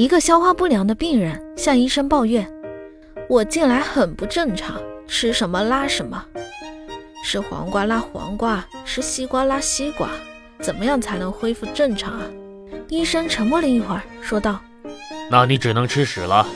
一个消化不良的病人向医生抱怨我近来很不正常吃什么拉什么。吃黄瓜拉黄瓜吃西瓜拉西瓜怎么样才能恢复正常啊？医生沉默了一会儿说道那你只能吃屎了。